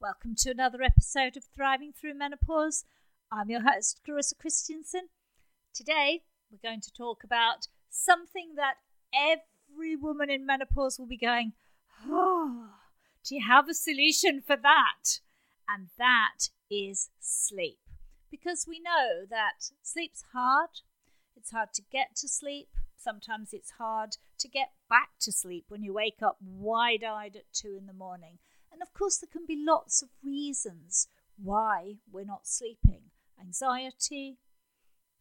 Welcome to another episode of Thriving Through Menopause. I'm your host, Clarissa Christensen. Today, we're going to talk about something that every woman in menopause will be going, Oh, do you have a solution for that? And that is sleep. Because we know that sleep's hard, it's hard to get to sleep. Sometimes it's hard to get back to sleep when you wake up wide eyed at two in the morning. And of course, there can be lots of reasons why we're not sleeping anxiety,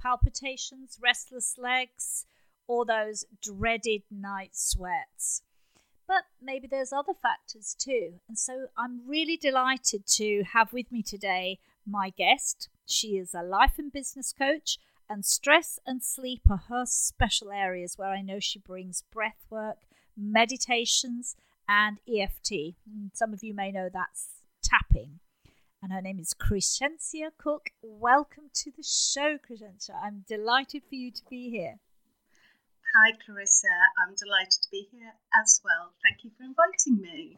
palpitations, restless legs, or those dreaded night sweats. But maybe there's other factors too. And so I'm really delighted to have with me today my guest. She is a life and business coach, and stress and sleep are her special areas where I know she brings breath work, meditations, and EFT. Mm, some of you may know that's tapping. And her name is Crescencia Cook. Welcome to the show, Crescencia. I'm delighted for you to be here. Hi, Clarissa. I'm delighted to be here as well. Thank you for inviting me.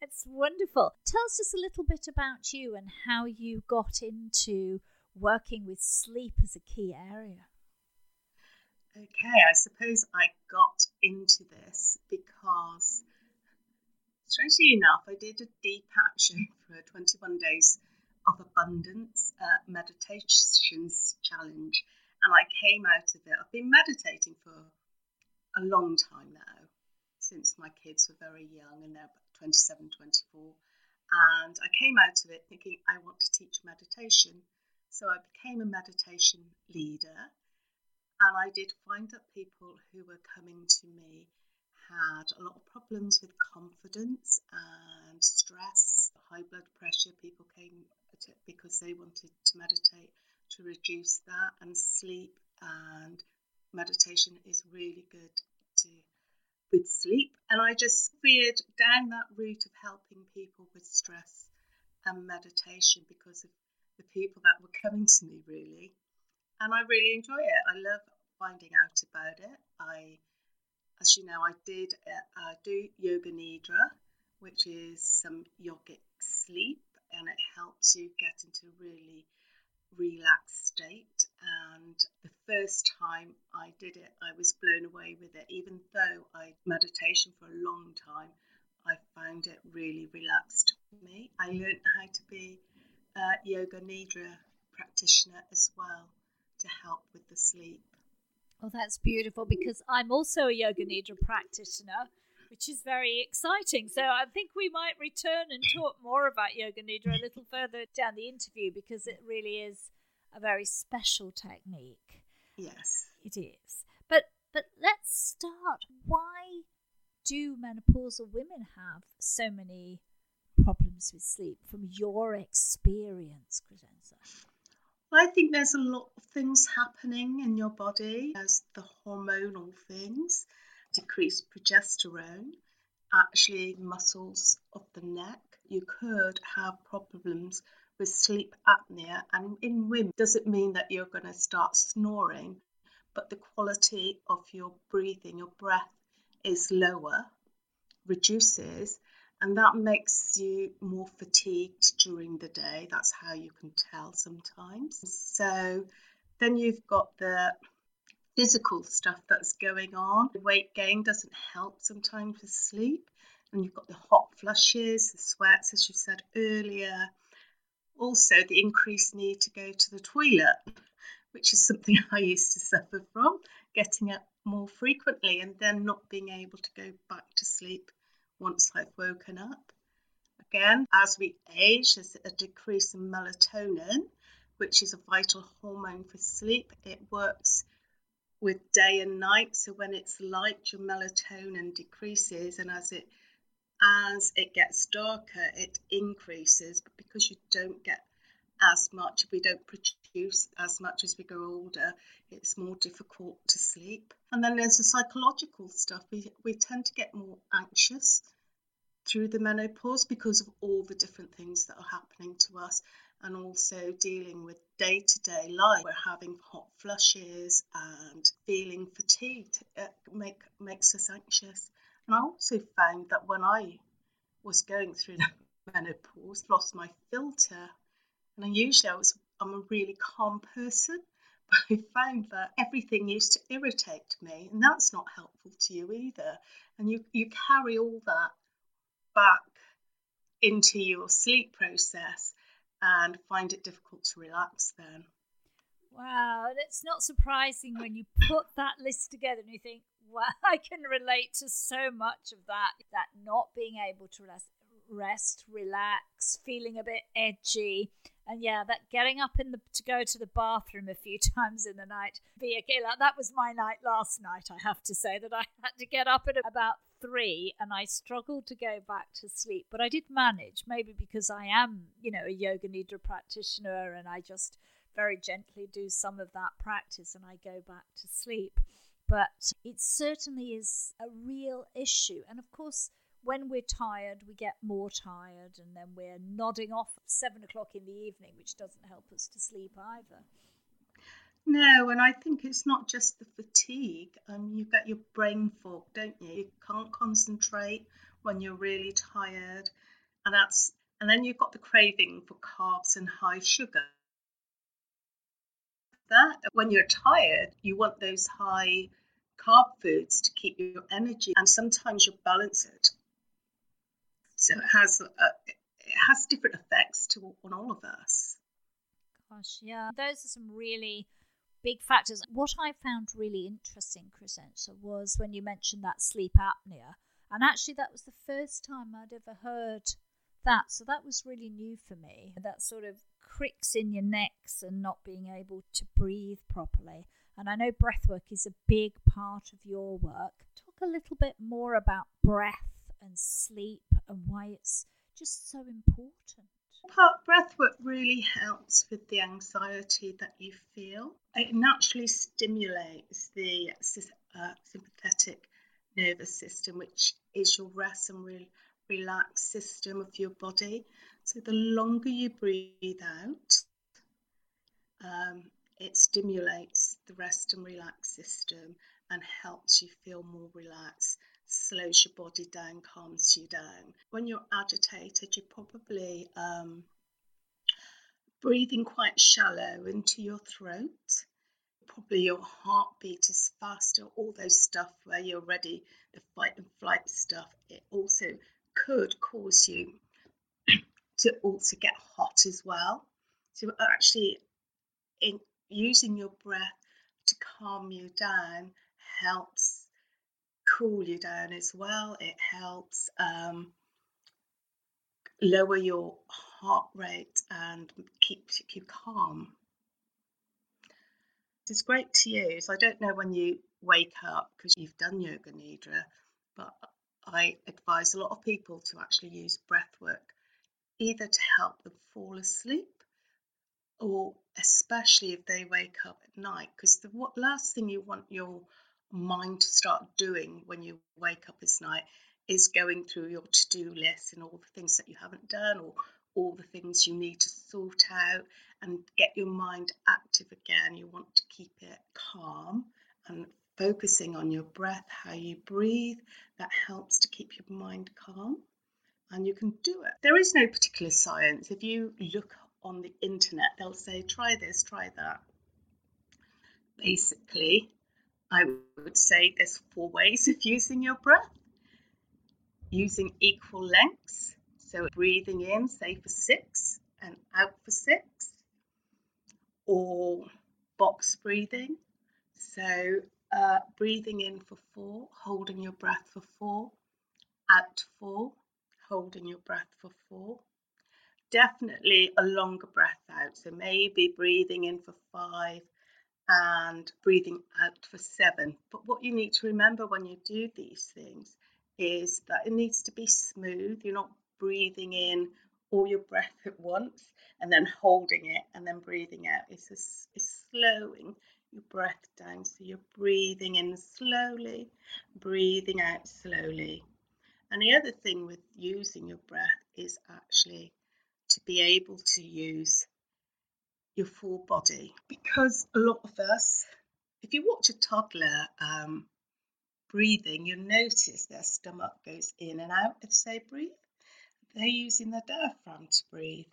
It's wonderful. Tell us just a little bit about you and how you got into working with sleep as a key area. Okay, I suppose I got into this because strangely enough, I did a deep action for 21 days of abundance uh, meditations challenge, and I came out of it. I've been meditating for a long time now, since my kids were very young, and they're 27, 24. And I came out of it thinking I want to teach meditation. So I became a meditation leader, and I did find that people who were coming to me had a lot of problems with confidence and stress, high blood pressure. People came because they wanted to meditate to reduce that, and sleep and meditation is really good to with sleep. And I just veered down that route of helping people with stress and meditation because of the people that were coming to me really. And I really enjoy it. I love finding out about it. I as you know, I did uh, uh, do Yoga Nidra, which is some yogic sleep, and it helps you get into a really relaxed state. And the first time I did it, I was blown away with it. Even though I meditation for a long time, I found it really relaxed me. I learned how to be a Yoga Nidra practitioner as well to help with the sleep. Oh, that's beautiful because I'm also a Yoga Nidra practitioner, which is very exciting. So I think we might return and talk more about Yoga Nidra a little further down the interview because it really is a very special technique. Yes, it is. But but let's start. Why do menopausal women have so many problems with sleep from your experience, Crescencia? I think there's a lot of things happening in your body as the hormonal things, decreased progesterone, actually muscles of the neck. You could have problems with sleep apnea, and in women, does it mean that you're going to start snoring, but the quality of your breathing, your breath is lower, reduces, and that makes you more fatigued during the day. That's how you can tell sometimes. So then you've got the physical stuff that's going on. Weight gain doesn't help sometimes with sleep. And you've got the hot flushes, the sweats, as you said earlier. Also, the increased need to go to the toilet, which is something I used to suffer from, getting up more frequently and then not being able to go back to sleep once I've woken up. Again, as we age, there's a decrease in melatonin, which is a vital hormone for sleep. It works with day and night. So when it's light, your melatonin decreases, and as it as it gets darker, it increases. But because you don't get as much, we don't produce as much as we grow older, it's more difficult to sleep. And then there's the psychological stuff. We, we tend to get more anxious through the menopause because of all the different things that are happening to us and also dealing with day to day life. We're having hot flushes and feeling fatigued. It make, makes us anxious. And I also found that when I was going through the menopause, lost my filter. And usually I was I'm a really calm person, but I found that everything used to irritate me, and that's not helpful to you either. And you, you carry all that back into your sleep process and find it difficult to relax then. Wow, it's not surprising when you put that list together and you think, well, I can relate to so much of that. That not being able to rest, rest relax, feeling a bit edgy, and yeah, that getting up in the to go to the bathroom a few times in the night be a killer. That was my night last night. I have to say that I had to get up at about three, and I struggled to go back to sleep, but I did manage. Maybe because I am, you know, a yoga nidra practitioner, and I just very gently do some of that practice, and I go back to sleep. But it certainly is a real issue, and of course when we're tired, we get more tired, and then we're nodding off at seven o'clock in the evening, which doesn't help us to sleep either. No, and I think it's not just the fatigue. Um, you get your brain fog, don't you? You can't concentrate when you're really tired, and that's and then you've got the craving for carbs and high sugar. That when you're tired, you want those high carb foods to keep your energy, and sometimes you balance balanced so it has uh, it has different effects to on all of us. Gosh, yeah, those are some really big factors. What I found really interesting, Crescencia, was when you mentioned that sleep apnea, and actually that was the first time I'd ever heard that. So that was really new for me. That sort of cricks in your necks and not being able to breathe properly. And I know breathwork is a big part of your work. Talk a little bit more about breath and sleep and why it's just so important. Breathwork really helps with the anxiety that you feel. It naturally stimulates the uh, sympathetic nervous system, which is your rest and re- relax system of your body. So the longer you breathe out, um, it stimulates the rest and relax system and helps you feel more relaxed slows your body down, calms you down. When you're agitated, you're probably um, breathing quite shallow into your throat. Probably your heartbeat is faster, all those stuff where you're ready, the fight and flight stuff. It also could cause you to also get hot as well. So, actually, in using your breath to calm you down helps cool you down as well. It helps um, lower your heart rate and keep you calm. It's great to use. I don't know when you wake up because you've done yoga nidra, but I advise a lot of people to actually use breath work either to help them fall asleep or especially if they wake up at night because the last thing you want your mind to start doing when you wake up this night is going through your to do list and all the things that you haven't done or all the things you need to sort out and get your mind active again. You want to keep it calm and focusing on your breath, how you breathe. That helps to keep your mind calm and you can do it. There is no particular science. If you look on the internet, they'll say, try this, try that. Basically, I would say there's four ways of using your breath. Using equal lengths, so breathing in, say for six, and out for six, or box breathing. So uh, breathing in for four, holding your breath for four, out four, holding your breath for four. Definitely a longer breath out, so maybe breathing in for five and breathing out for seven. But what you need to remember when you do these things is that it needs to be smooth. You're not breathing in all your breath at once and then holding it and then breathing out. It's, it's slowing your breath down. So you're breathing in slowly, breathing out slowly. And the other thing with using your breath is actually to be able to use your full body because a lot of us, if you watch a toddler um, breathing, you'll notice their stomach goes in and out as they breathe. they're using their diaphragm to breathe.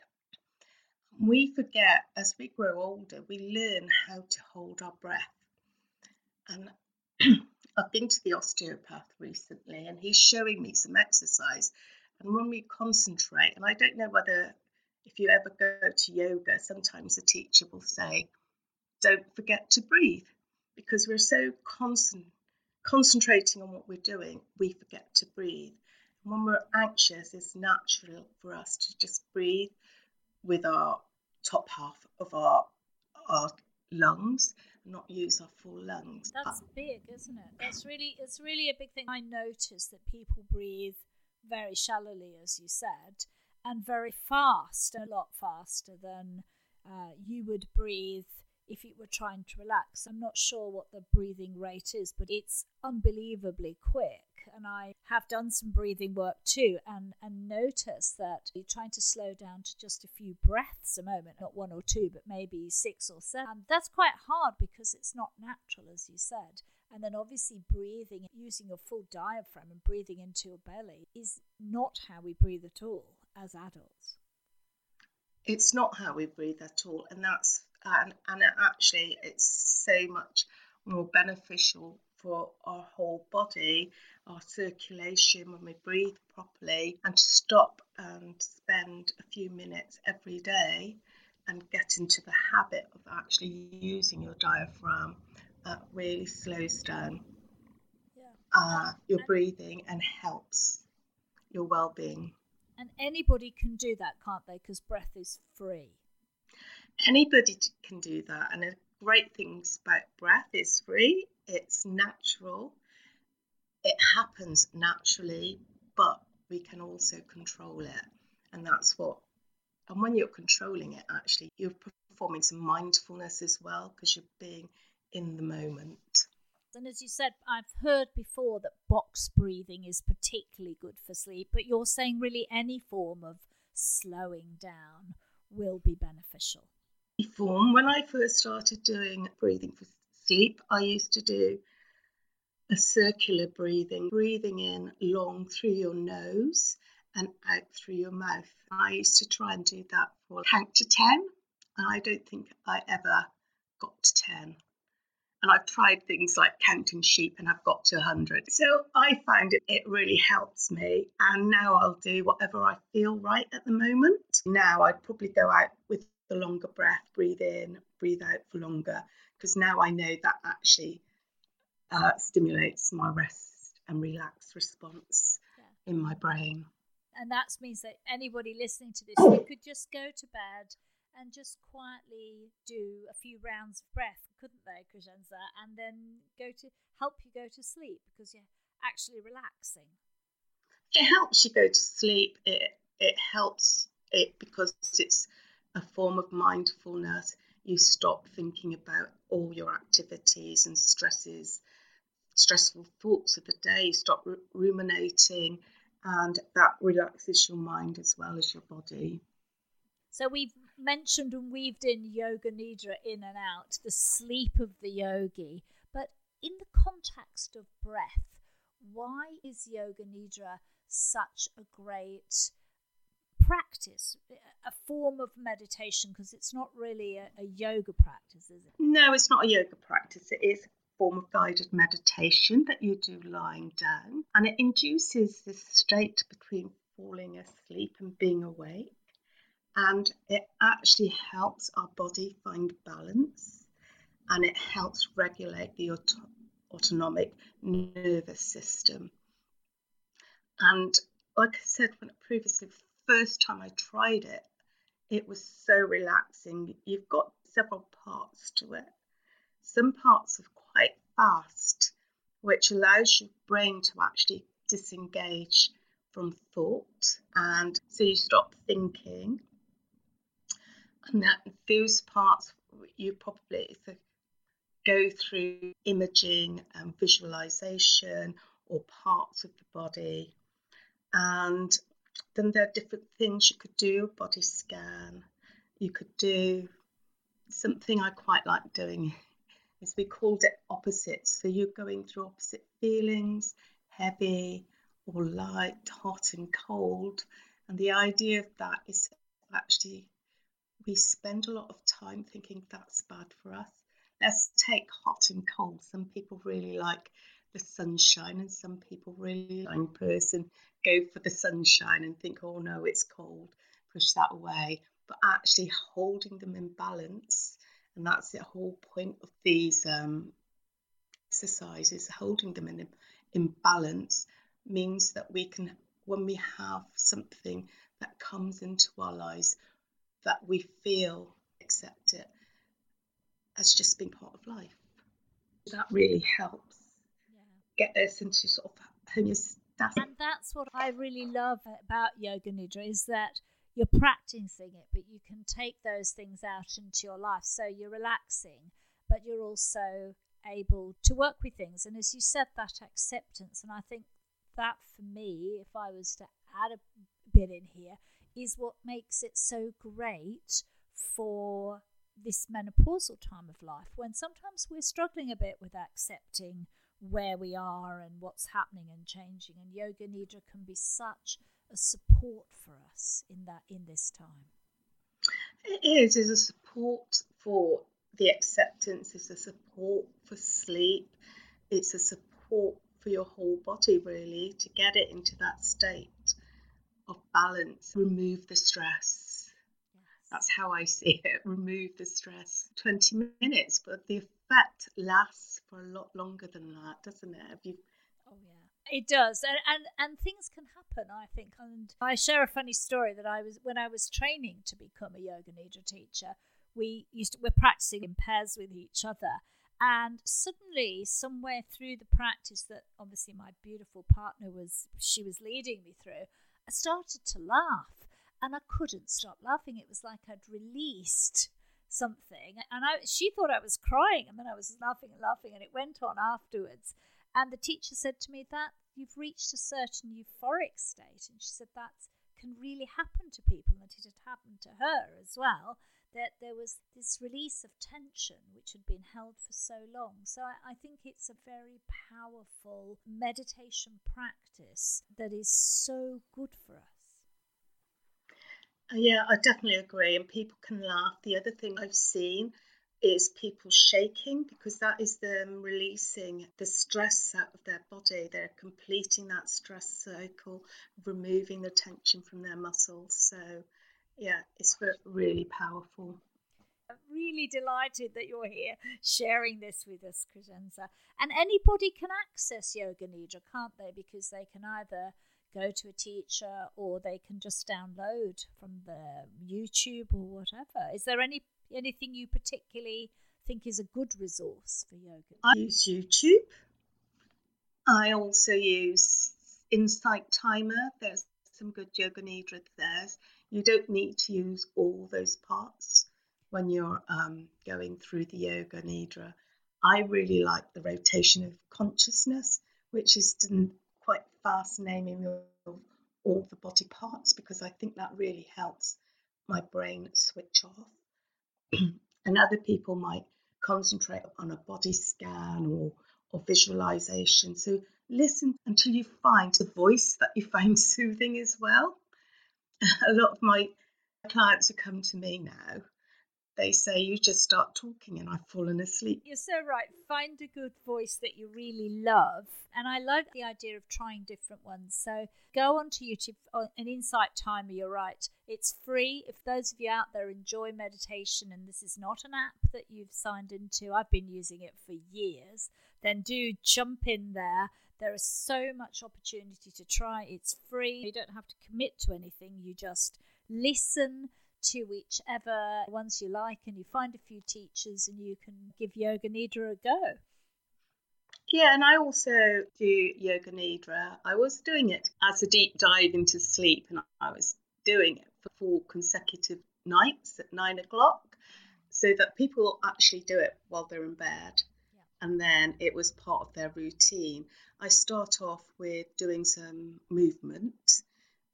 We forget as we grow older, we learn how to hold our breath. And I've been to the osteopath recently and he's showing me some exercise. And when we concentrate, and I don't know whether if you ever go to yoga, sometimes a teacher will say, don't forget to breathe because we're so constant, concentrating on what we're doing, we forget to breathe. And when we're anxious, it's natural for us to just breathe with our top half of our, our lungs not use our full lungs. That's big, isn't it? That's really it's really a big thing. I notice that people breathe very shallowly, as you said, and very fast, a lot faster than uh, you would breathe if you were trying to relax. I'm not sure what the breathing rate is, but it's unbelievably quick. And I have done some breathing work too, and, and notice that you're trying to slow down to just a few breaths a moment, not one or two, but maybe six or seven. That's quite hard because it's not natural, as you said. And then obviously breathing, using your full diaphragm and breathing into your belly is not how we breathe at all as adults. It's not how we breathe at all, and that's and, and actually it's so much more beneficial for our whole body, our circulation when we breathe properly, and to stop and spend a few minutes every day and get into the habit of actually using your diaphragm uh, really slows down yeah. uh, your breathing and helps your well-being. And anybody can do that, can't they? Because breath is free. Anybody can do that. And the great things about breath is free, it's natural, it happens naturally, but we can also control it. And that's what, and when you're controlling it, actually, you're performing some mindfulness as well because you're being in the moment. And as you said, I've heard before that box breathing is particularly good for sleep, but you're saying really any form of slowing down will be beneficial form. When I first started doing breathing for sleep, I used to do a circular breathing, breathing in long through your nose and out through your mouth. I used to try and do that for count to 10, and I don't think I ever got to 10. And I've tried things like counting sheep and I've got to 100. So I find it, it really helps me. And now I'll do whatever I feel right at the moment. Now I'd probably go out with the longer breath, breathe in, breathe out for longer, because now I know that actually uh, stimulates my rest and relax response yeah. in my brain. And that means that anybody listening to this, you could just go to bed and just quietly do a few rounds of breath, couldn't they, Crescenza? And then go to help you go to sleep because you're actually relaxing. It helps you go to sleep. It it helps it because it's a form of mindfulness. You stop thinking about all your activities and stresses, stressful thoughts of the day. You stop ruminating, and that relaxes your mind as well as your body. So we've mentioned and weaved in yoga nidra in and out, the sleep of the yogi. But in the context of breath, why is yoga nidra such a great practice, a form of meditation, because it's not really a, a, yoga practice, is it? No, it's not a yoga practice. It is a form of guided meditation that you do lying down, and it induces this state between falling asleep and being awake. And it actually helps our body find balance and it helps regulate the auto- autonomic nervous system. And like I said when previously, first time I tried it, it was so relaxing. You've got several parts to it. Some parts are quite fast, which allows your brain to actually disengage from thought. And so you stop thinking. And that those parts you probably go through imaging and visualization or parts of the body. And then there are different things you could do body scan. You could do something I quite like doing is we called it opposites. So you're going through opposite feelings, heavy or light, hot and cold, And the idea of that is actually we spend a lot of time thinking that's bad for us. Let's take hot and cold. Some people really like the sunshine, and some people really like person go for the sunshine and think, oh no, it's cold, push that away. But actually holding them in balance, and that's the whole point of these um, exercises, holding them in, in balance means that we can, when we have something that comes into our lives, that we feel accept it as just being part of life. That really helps yeah. get us into sort of homeostasis. And that's what I really love about Yoga Nidra is that you're practicing it, but you can take those things out into your life. So you're relaxing, but you're also able to work with things. And as you said, that acceptance, and I think that for me, if I was to add a bit in here, is what makes it so great for this menopausal time of life when sometimes we're struggling a bit with accepting where we are and what's happening and changing. And yoga nidra can be such a support for us in that in this time. It is is a support for the acceptance it's a support for sleep it's a support for your whole body really to get it into that state balance remove the stress that's how I see it. Remove the stress. 20 minutes, but the effect lasts for a lot longer than that, doesn't it? Have you Oh yeah. It does. And, and and things can happen, I think. And I share a funny story that I was when I was training to become a yoga nidra teacher, we used to, we're practicing in pairs with each other. And suddenly, somewhere through the practice that obviously my beautiful partner was, she was leading me through, I started to laugh and I couldn't stop laughing. It was like I'd released something, and I she thought I was crying, and then I was laughing and laughing, and it went on afterwards. And the teacher said to me that you've reached a certain euphoric state, and she said that can really happen to people, that it had happened to her as well. That there was this release of tension which had been held for so long. So I, I think it's a very powerful meditation practice that is so good for us. Yeah, I definitely agree. And people can laugh. The other thing I've seen is people shaking because that is them releasing the stress out of their body. They're completing that stress cycle, removing the tension from their muscles. So, yeah, it's really powerful. I'm really delighted that you're here sharing this with us, Crescenza. And anybody can access Yoga Nidra, can't they? Because they can either go to a teacher or they can just download from the YouTube or whatever. Is there any anything you particularly think is a good resource for yoga? I use YouTube. I also use Insight Timer. There's some good yoga nidra there. You don't need to use all those parts when you're um, going through the yoga nidra. I really like the rotation of consciousness, which is quite fast naming of all the body parts because I think that really helps my brain switch off. and other people might concentrate on a body scan or, or visualization. So listen until you find the voice that you find soothing as well. a lot of my clients who come to me now they say you just start talking and I've fallen asleep. You're so right. Find a good voice that you really love. And I love the idea of trying different ones. So go onto YouTube, uh, an Insight Timer, you're right. It's free. If those of you out there enjoy meditation and this is not an app that you've signed into, I've been using it for years, then do jump in there. There is so much opportunity to try. It's free. You don't have to commit to anything. You just listen to whichever ones you like and you find a few teachers and you can give Yoga Nidra a go. Yeah, and I also do Yoga Nidra. I was doing it as a deep dive into sleep, and I was doing it for four consecutive nights at nine o'clock so that people actually do it while they're in bed. And then it was part of their routine. I start off with doing some movement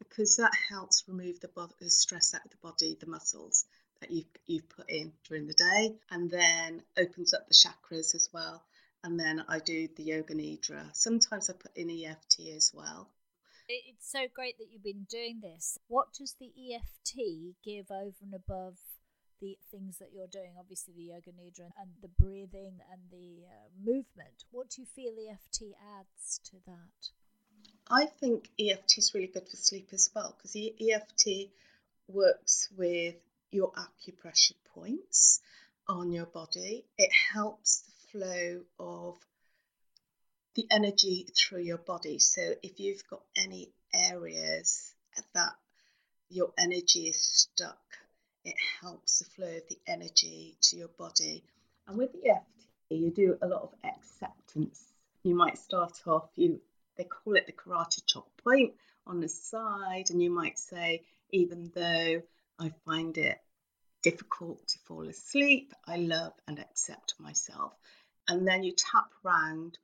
because that helps remove the, body, the stress out of the body, the muscles that you've, you've put in during the day, and then opens up the chakras as well. And then I do the yoga nidra. Sometimes I put in EFT as well. It's so great that you've been doing this. What does the EFT give over and above the things that you're doing? Obviously, the yoga nidra and the breathing and the uh, movement. What do you feel EFT adds to that? I think EFT is really good for sleep as well because EFT works with your acupressure points on your body. It helps the flow of the energy through your body. So if you've got any areas that your energy is stuck, it helps the flow of the energy to your body. And with the EFT, you do a lot of acceptance. You might start off, you they call it the karate chop point on the side, and you might say, even though I find it difficult to fall asleep, I love and accept myself. And then you tap round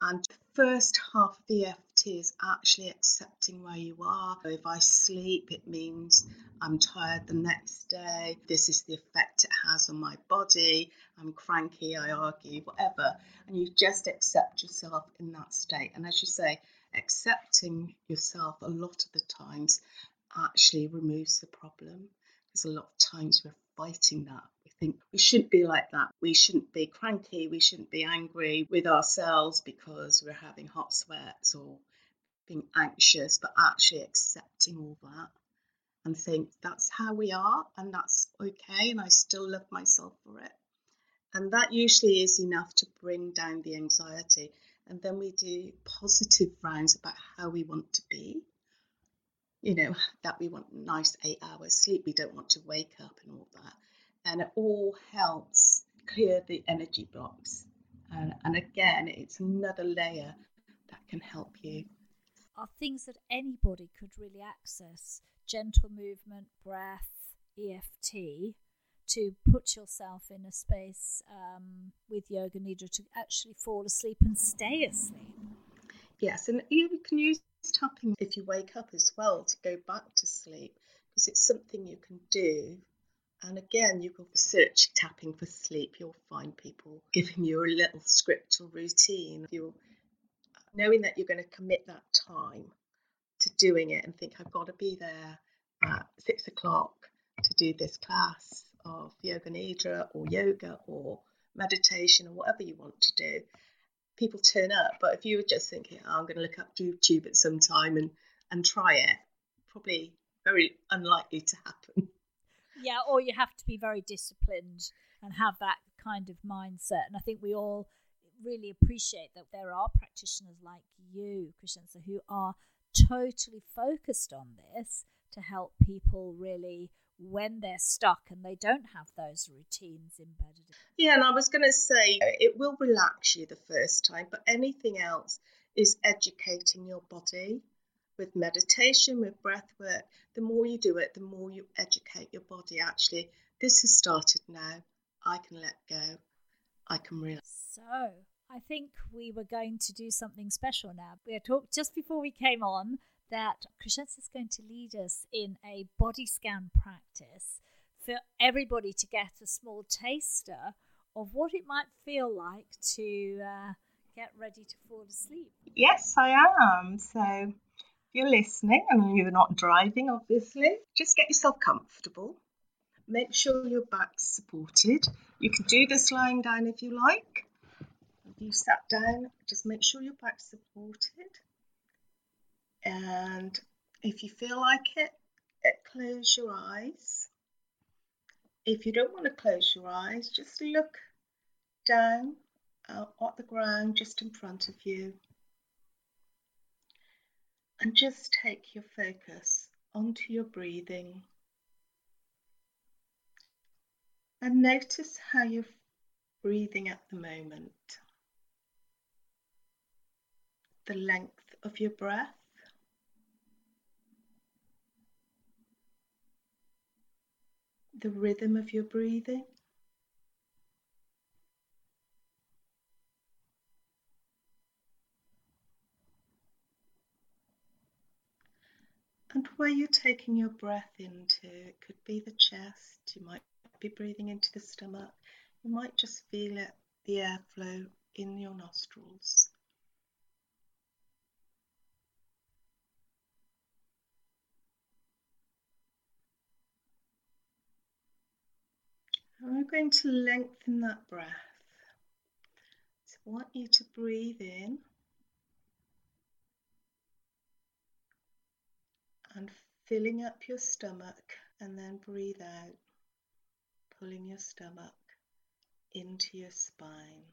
and the first half of the EFT is actually accepting where you are. If I sleep, it means I'm tired the next day. This is the effect it has on my body. I'm cranky, I argue, whatever. And you just accept yourself in that state. And as you say, accepting yourself a lot of the times actually removes the problem. Because a lot of times we're fighting that We think we shouldn't be like that. We shouldn't be cranky. We shouldn't be angry with ourselves because we're having hot sweats or being anxious, but actually accepting all that and think that's how we are and that's okay and I still love myself for it. And that usually is enough to bring down the anxiety. And then we do positive rounds about how we want to be. You know, that we want nice eight hours sleep. We don't want to wake up and all that and it all helps clear the energy blocks. And, and again, it's another layer that can help you. Are things that anybody could really access gentle movement, breath, EFT to put yourself in a space um, with yoga nidra to actually fall asleep and stay asleep. Yes, and you can use tapping if you wake up as well to go back to sleep because it's something you can do and again, you can search tapping for sleep. You'll find people giving you a little script or routine. You're knowing that you're going to commit that time to doing it and think, I've got to be there at six o'clock to do this class of yoga nidra or yoga or meditation or whatever you want to do. People turn up, but if you were just thinking, oh, I'm going to look up YouTube at some time and, and try it, probably very unlikely to happen. Yeah, or you have to be very disciplined and have that kind of mindset. And I think we all really appreciate that there are practitioners like you, Crescencia, who are totally focused on this to help people really when they're stuck and they don't have those routines embedded. Yeah, and I was going to say it will relax you the first time, but anything else is educating your body with meditation, with breath work, the more you do it, the more you educate your body. Actually, this has started now. I can let go. I can relax. So, I think we were going to do something special now. We had talked just before we came on that Crescencia is going to lead us in a body scan practice for everybody to get a small taster of what it might feel like to uh, get ready to fall asleep. Yes, I am. So if you're listening and you're not driving, obviously, just get yourself comfortable. Make sure your back's supported. You can do this lying down if you like. You sat down, just make sure your back's supported. And if you feel like it, close your eyes. If you don't want to close your eyes, just look down uh, at the ground just in front of you and just take your focus onto your breathing and notice how you're breathing at the moment, the length of your breath. The rhythm of your breathing. and where you're taking your breath into. It could be the chest, you might be breathing into the stomach, you might just feel it, the airflow in your nostrils. We're going to lengthen that breath. So I want you to breathe in and filling up your stomach and then breathe out, pulling your stomach into your spine.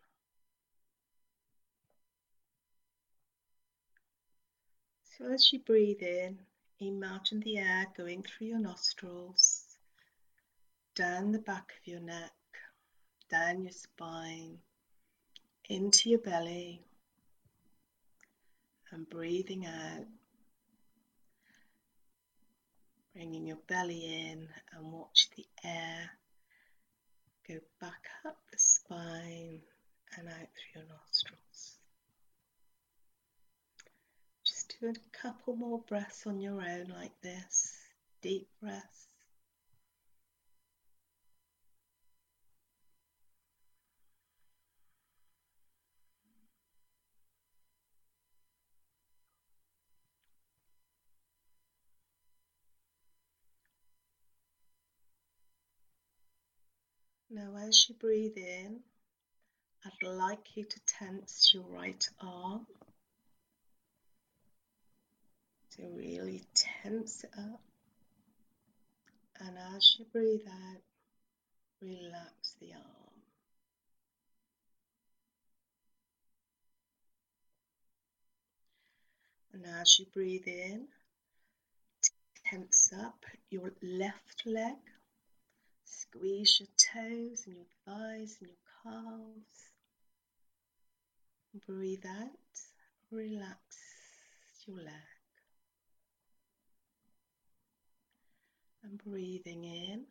So as you breathe in, imagine the air going through your nostrils, down the back of your neck, down your spine, into your belly, and breathing out. Bringing your belly in and watch the air go back up the spine and out through your nostrils. Just do a couple more breaths on your own, like this deep breaths. Now, as you breathe in, I'd like you to tense your right arm. So, really tense it up. And as you breathe out, relax the arm. And as you breathe in, tense up your left leg Squeeze your toes and your thighs and your calves. Breathe out, relax your leg. And breathing in,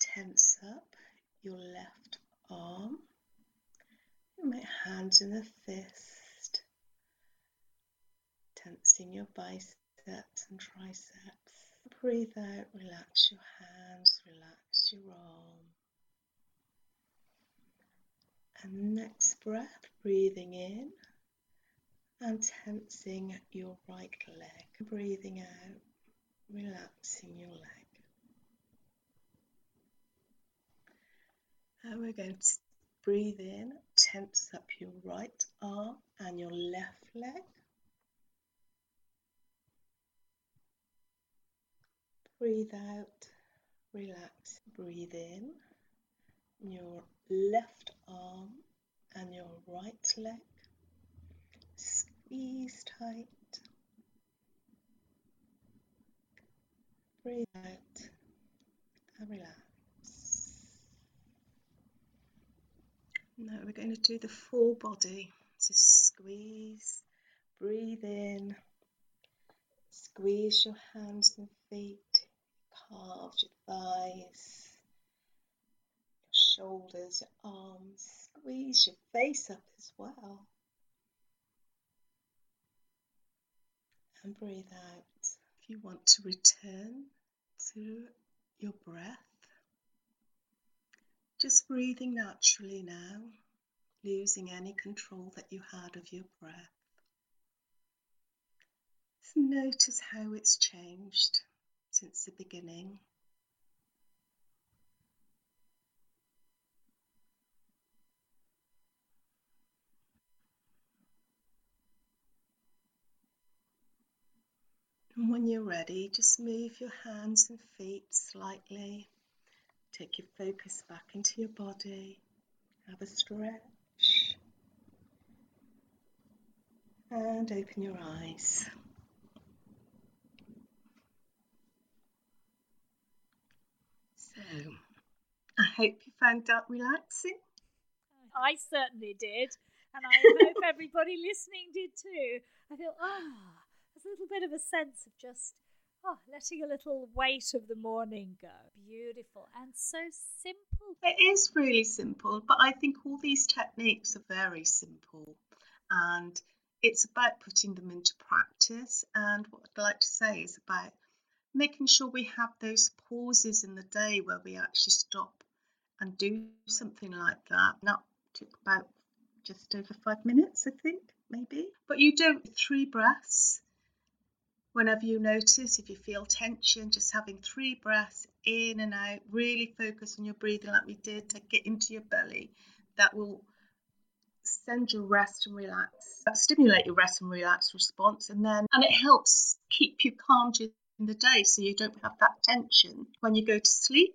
tense up your left arm. You make hands in a fist, tensing your biceps and triceps. Breathe out, relax your hands, relax your arm. And next breath, breathing in and tensing your right leg. Breathing out, relaxing your leg. And we're going to breathe in, tense up your right arm and your left leg. Breathe out, relax. Breathe in your left arm and your right leg. Squeeze tight. Breathe out and relax. Now we're going to do the full body. So squeeze, breathe in, squeeze your hands and feet calves, your thighs, your shoulders, your arms. Squeeze your face up as well. And breathe out. If you want to return to your breath, just breathing naturally now, losing any control that you had of your breath. Notice how it's changed since the beginning. And when you're ready, just move your hands and feet slightly. Take your focus back into your body. Have a stretch. And open your eyes. I hope you found that relaxing. I certainly did. And I hope everybody listening did too. I feel, ah, oh, there's a little bit of a sense of just, oh, letting a little weight of the morning go. Beautiful and so simple. It is really simple, but I think all these techniques are very simple. And it's about putting them into practice. And what I'd like to say is about making sure we have those pauses in the day where we actually stop and do something like that. That took about just over five minutes, I think, maybe. But you do three breaths Whenever you notice, if you feel tension, just having three breaths in and out, really focus on your breathing like we did to get into your belly. That will send your rest and relax, stimulate your rest and relax response, and then and it helps keep you calm during the day so you don't have that tension when you go to sleep,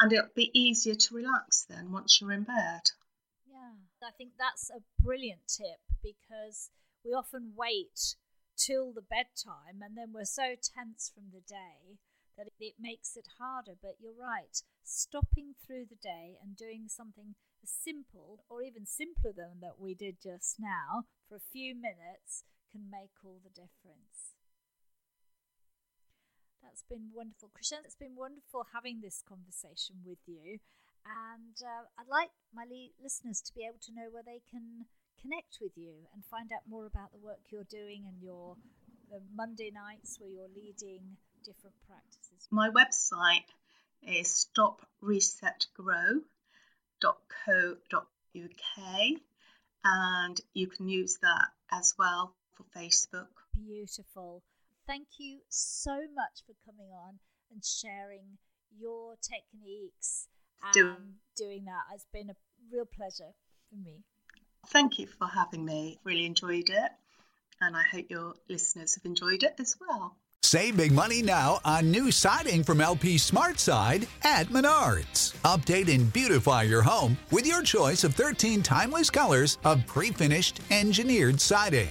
and it'll be easier to relax then once you're in bed. Yeah, I think that's a brilliant tip because we often wait till the bedtime and then we're so tense from the day that it makes it harder. But you're right, stopping through the day and doing something simple or even simpler than that we did just now for a few minutes can make all the difference. That's been wonderful. Crescencia, it's been wonderful having this conversation with you. And uh, I'd like my listeners to be able to know where they can connect with you and find out more about the work you're doing and your Monday nights where you're leading different practices. My website is Stop Reset Grow www.co.uk and you can use that as well for Facebook. Beautiful. Thank you so much for coming on and sharing your techniques and Do- doing that. It's been a real pleasure for me. Thank you for having me. Really enjoyed it. And I hope your listeners have enjoyed it as well. Save big money now on new siding from LP SmartSide at Menards. Update and beautify your home with your choice of 13 timeless colors of pre finished engineered siding.